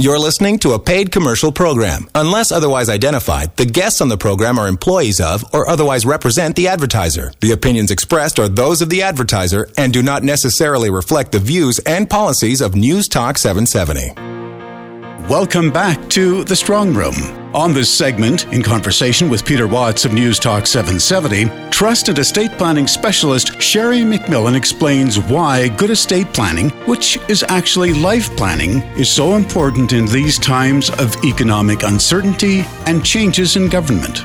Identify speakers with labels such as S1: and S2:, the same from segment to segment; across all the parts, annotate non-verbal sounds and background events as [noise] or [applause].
S1: You're listening to a paid commercial program. Unless otherwise identified, the guests on the program are employees of or otherwise represent the advertiser. The opinions expressed are those of the advertiser and do not necessarily reflect the views and policies of News Talk 770.
S2: Welcome back to The Strongroom. On this segment, in conversation with Peter Watts of News Talk 770, Trust and Estate Planning Specialist Sheri MacMillan explains why good estate planning, which is actually life planning, is so important in these times of economic uncertainty and changes in government.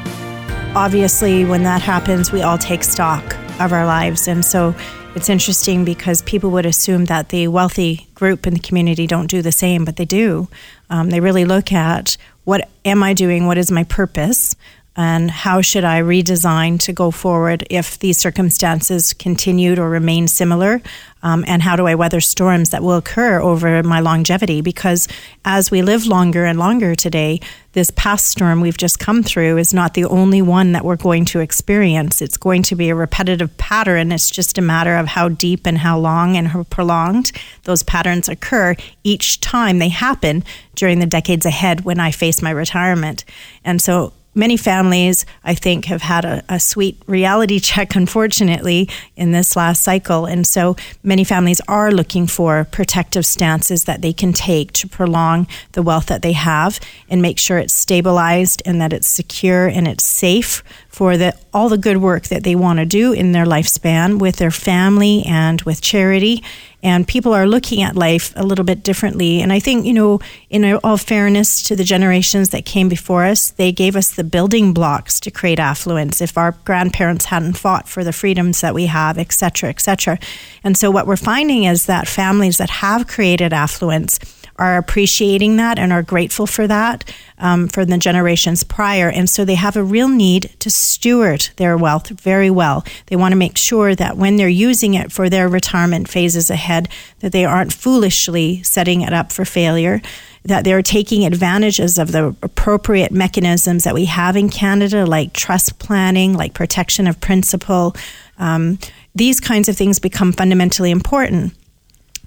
S3: Obviously, when that happens, we all take stock of our lives. And so it's interesting because people would assume that the wealthy group in the community don't do the same, but they do. Um, they really look at what am I doing? What is my purpose? And how should I redesign to go forward if these circumstances continued or remain similar? Um, and how do I weather storms that will occur over my longevity? Because as we live longer and longer today, this past storm we've just come through is not the only one that we're going to experience. It's going to be a repetitive pattern. It's just a matter of how deep and how long and how prolonged those patterns occur each time they happen during the decades ahead when I face my retirement. And so many families, I think, have had a, a, sweet reality [laughs] check, unfortunately, in this last cycle. And so many families are looking for protective stances that they can take to prolong the wealth that they have and make sure it's stabilized and that it's secure and it's safe for the, all the good work that they want to do in their lifespan with their family and with charity and people are looking at life a little bit differently. And I think, you know, in all fairness to the generations that came before us, they gave us the building blocks to create affluence. If our grandparents hadn't fought for the freedoms that we have, et cetera, et cetera. And so what we're finding is that families that have created affluence are appreciating that and are grateful for that um, for the generations prior. And so they have a real need to steward their wealth very well. They want to make sure that when they're using it for their retirement phases ahead, that they aren't foolishly setting it up for failure that they're taking advantages of the appropriate mechanisms that we have in Canada, like trust planning, like protection of principal. Um, these kinds of things become fundamentally important.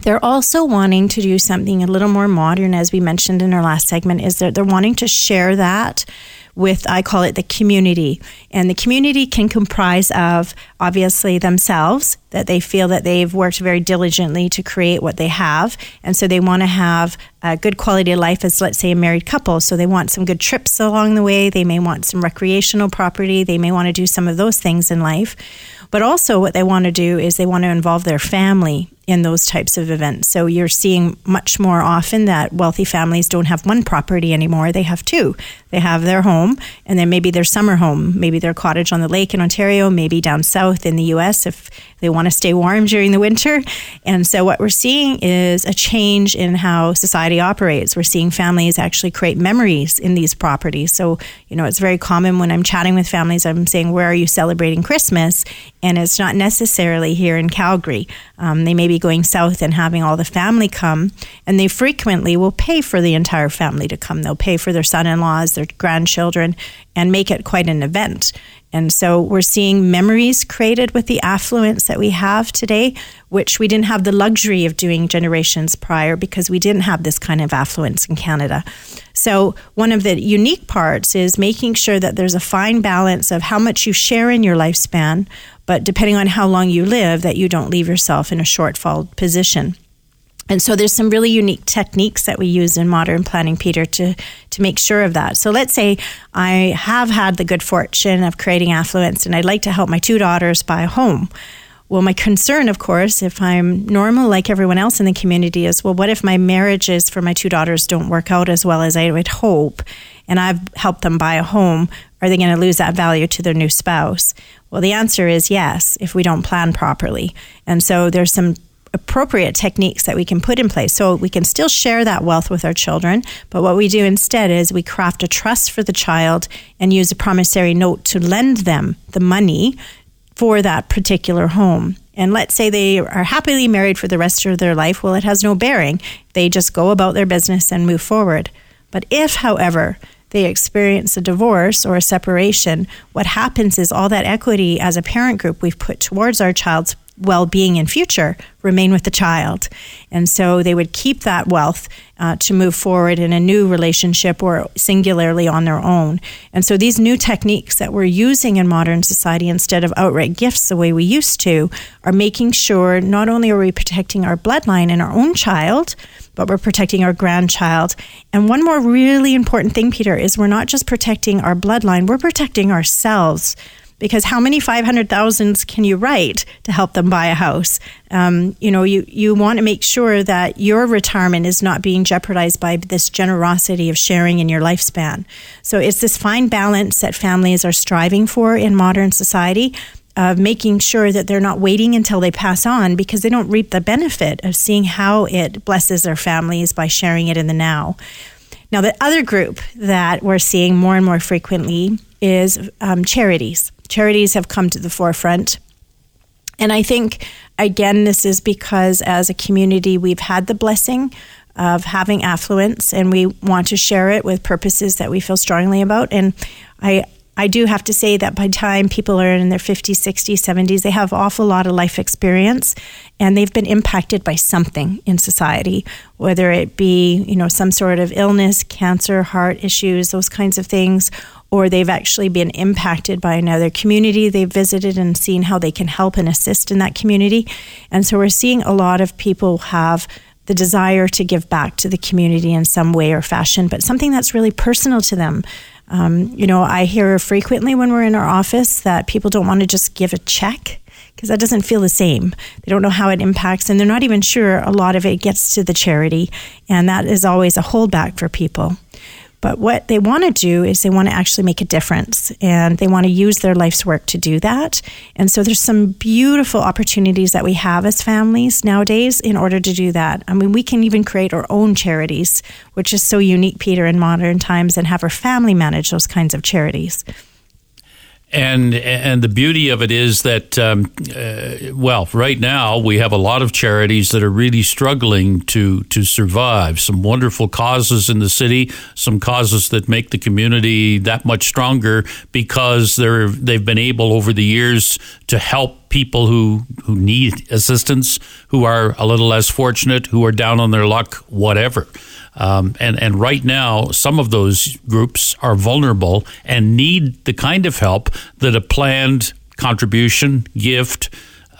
S3: They're also wanting to do something a little more modern, as we mentioned in our last segment, is that they're wanting to share that with, I call it the community. And the community can comprise of obviously themselves, that they feel that they've worked very diligently to create what they have. And so they want to have a good quality of life as, let's say, a married couple. So they want some good trips along the way. They may want some recreational property. They may want to do some of those things in life. But also, what they want to do is they want to involve their family in those types of events. So you're seeing much more often that wealthy families don't have one property anymore, they have two. They have their home and then maybe their summer home, maybe their cottage on the lake in Ontario, maybe down south in the US if they want to stay warm during the winter. And so what we're seeing is a change in how society operates. We're seeing families actually create memories in these properties. So, you know, it's very common when I'm chatting with families, I'm saying, Where are you celebrating Christmas? And it's not necessarily here in Calgary. Um, they may be going south and having all the family come, and they frequently will pay for the entire family to come. They'll pay for their son in laws, their grandchildren, and make it quite an event. And so we're seeing memories created with the affluence that we have today, which we didn't have the luxury of doing generations prior because we didn't have this kind of affluence in Canada. So, one of the unique parts is making sure that there's a fine balance of how much you share in your lifespan, but depending on how long you live, that you don't leave yourself in a shortfall position. And so there's some really unique techniques that we use in modern planning, Peter, to, to make sure of that. So let's say I have had the good fortune of creating affluence and I'd like to help my two daughters buy a home. Well, my concern, of course, if I'm normal like everyone else in the community, is well, what if my marriages for my two daughters don't work out as well as I would hope? And I've helped them buy a home. Are they going to lose that value to their new spouse? Well, the answer is yes, if we don't plan properly. And so there's some appropriate techniques that we can put in place. So we can still share that wealth with our children, but what we do instead is we craft a trust for the child and use a promissory note to lend them the money for that particular home. And let's say they are happily married for the rest of their life. Well, it has no bearing. They just go about their business and move forward. But if, however, they experience a divorce or a separation, what happens is all that equity as a parent group we've put towards our child's well being in future remain with the child. And so they would keep that wealth uh, to move forward in a new relationship or singularly on their own. And so these new techniques that we're using in modern society instead of outright gifts the way we used to are making sure not only are we protecting our bloodline and our own child, but we're protecting our grandchild. And one more really important thing, Peter, is we're not just protecting our bloodline, we're protecting ourselves because how many 500,000s can you write to help them buy a house? Um, you know, you, you want to make sure that your retirement is not being jeopardized by this generosity of sharing in your lifespan. So it's this fine balance that families are striving for in modern society of making sure that they're not waiting until they pass on because they don't reap the benefit of seeing how it blesses their families by sharing it in the now. Now, the other group that we're seeing more and more frequently is um, charities charities have come to the forefront. And I think, again, this is because as a community, we've had the blessing of having affluence and we want to share it with purposes that we feel strongly about. And I, I do have to say that by time people are in their 50s, 60s, 70s, they have awful lot of life experience and they've been impacted by something in society, whether it be, you know, some sort of illness, cancer, heart issues, those kinds of things, or they've actually been impacted by another community they've visited and seen how they can help and assist in that community. And so we're seeing a lot of people have the desire to give back to the community in some way or fashion, but something that's really personal to them. Um, you know, I hear frequently when we're in our office that people don't want to just give a check because that doesn't feel the same. They don't know how it impacts, and they're not even sure a lot of it gets to the charity, and that is always a holdback for people. But what they want to do is they want to actually make a difference and they want to use their life's work to do that. And so there's some beautiful opportunities that we have as families nowadays in order to do that. I mean, we can even create our own charities, which is so unique, Peter, in modern times, and have our family manage those kinds of charities
S4: and and the beauty of it is that um, uh, well right now we have a lot of charities that are really struggling to to survive. Some wonderful causes in the city some causes that make the community that much stronger because they're they've been able over the years to help people who who need assistance who are a little less fortunate who are down on their luck whatever um, and, and right now, some of those groups are vulnerable and need the kind of help that a planned contribution, gift,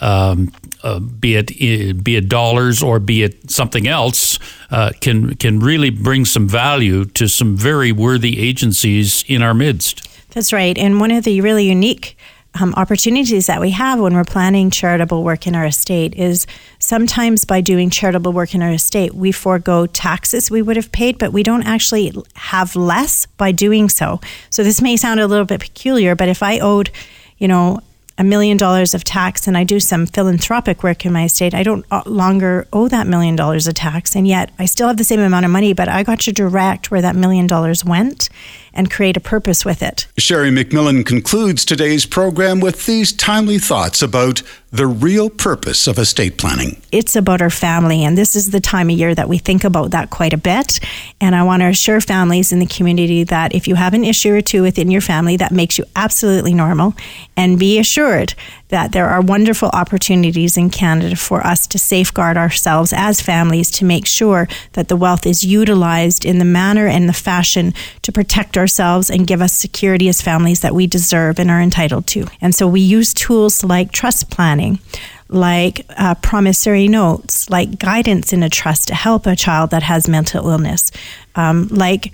S4: um, uh, be it be it dollars or be it something else, uh, can can really bring some value to some very worthy agencies in our midst.
S3: That's right, and one of the really unique um, opportunities that we have when we're planning charitable work in our estate is sometimes by doing charitable work in our estate, we forego taxes we would have paid, but we don't actually have less by doing so. So this may sound a little bit peculiar, but if I owed, you know, a million dollars of tax and I do some philanthropic work in my estate, I don't uh, longer owe that million dollars of tax. And yet I still have the same amount of money, but I got to direct where that million dollars went and create a purpose with it.
S2: Sheri MacMillan concludes today's program with these timely thoughts about the real purpose of estate planning.
S3: It's about our family, and this is the time of year that we think about that quite a bit. And I want to assure families in the community that if you have an issue or two within your family, that makes you absolutely normal. And be assured that there are wonderful opportunities in Canada for us to safeguard ourselves as families to make sure that the wealth is utilized in the manner and the fashion to protect ourselves and give us security as families that we deserve and are entitled to. And so we use tools like trust planning like uh, promissory notes, like guidance in a trust to help a child that has mental illness, um, like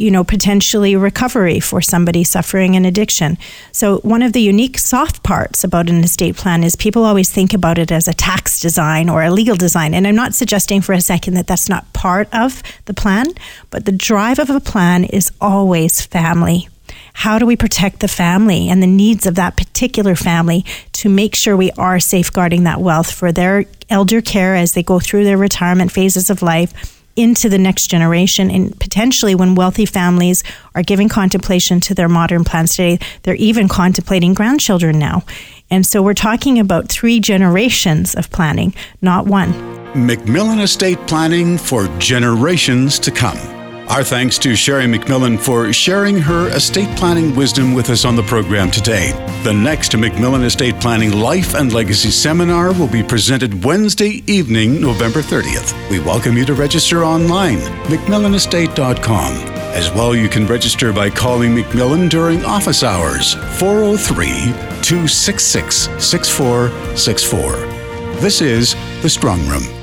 S3: you know, potentially recovery for somebody suffering an addiction. So, one of the unique soft parts about an estate plan is people always think about it as a tax design or a legal design. And I'm not suggesting for a second that that's not part of the plan, but the drive of a plan is always family. How do we protect the family and the needs of that particular family to make sure we are safeguarding that wealth for their elder care as they go through their retirement phases of life? Into the next generation. And potentially, when wealthy families are giving contemplation to their modern plans today, they're even contemplating grandchildren now. And so we're talking about three generations of planning, not one.
S2: MacMillan Estate Planning for generations to come Our thanks to Sheri MacMillan for sharing her estate planning wisdom with us on the program today. The next MacMillan Estate Planning Life and Legacy Seminar will be presented Wednesday evening, November 30th. We welcome you to register online, MacMillanestate.com. As well, you can register by calling MacMillan during office hours, 403 266 6464. This is The Strongroom.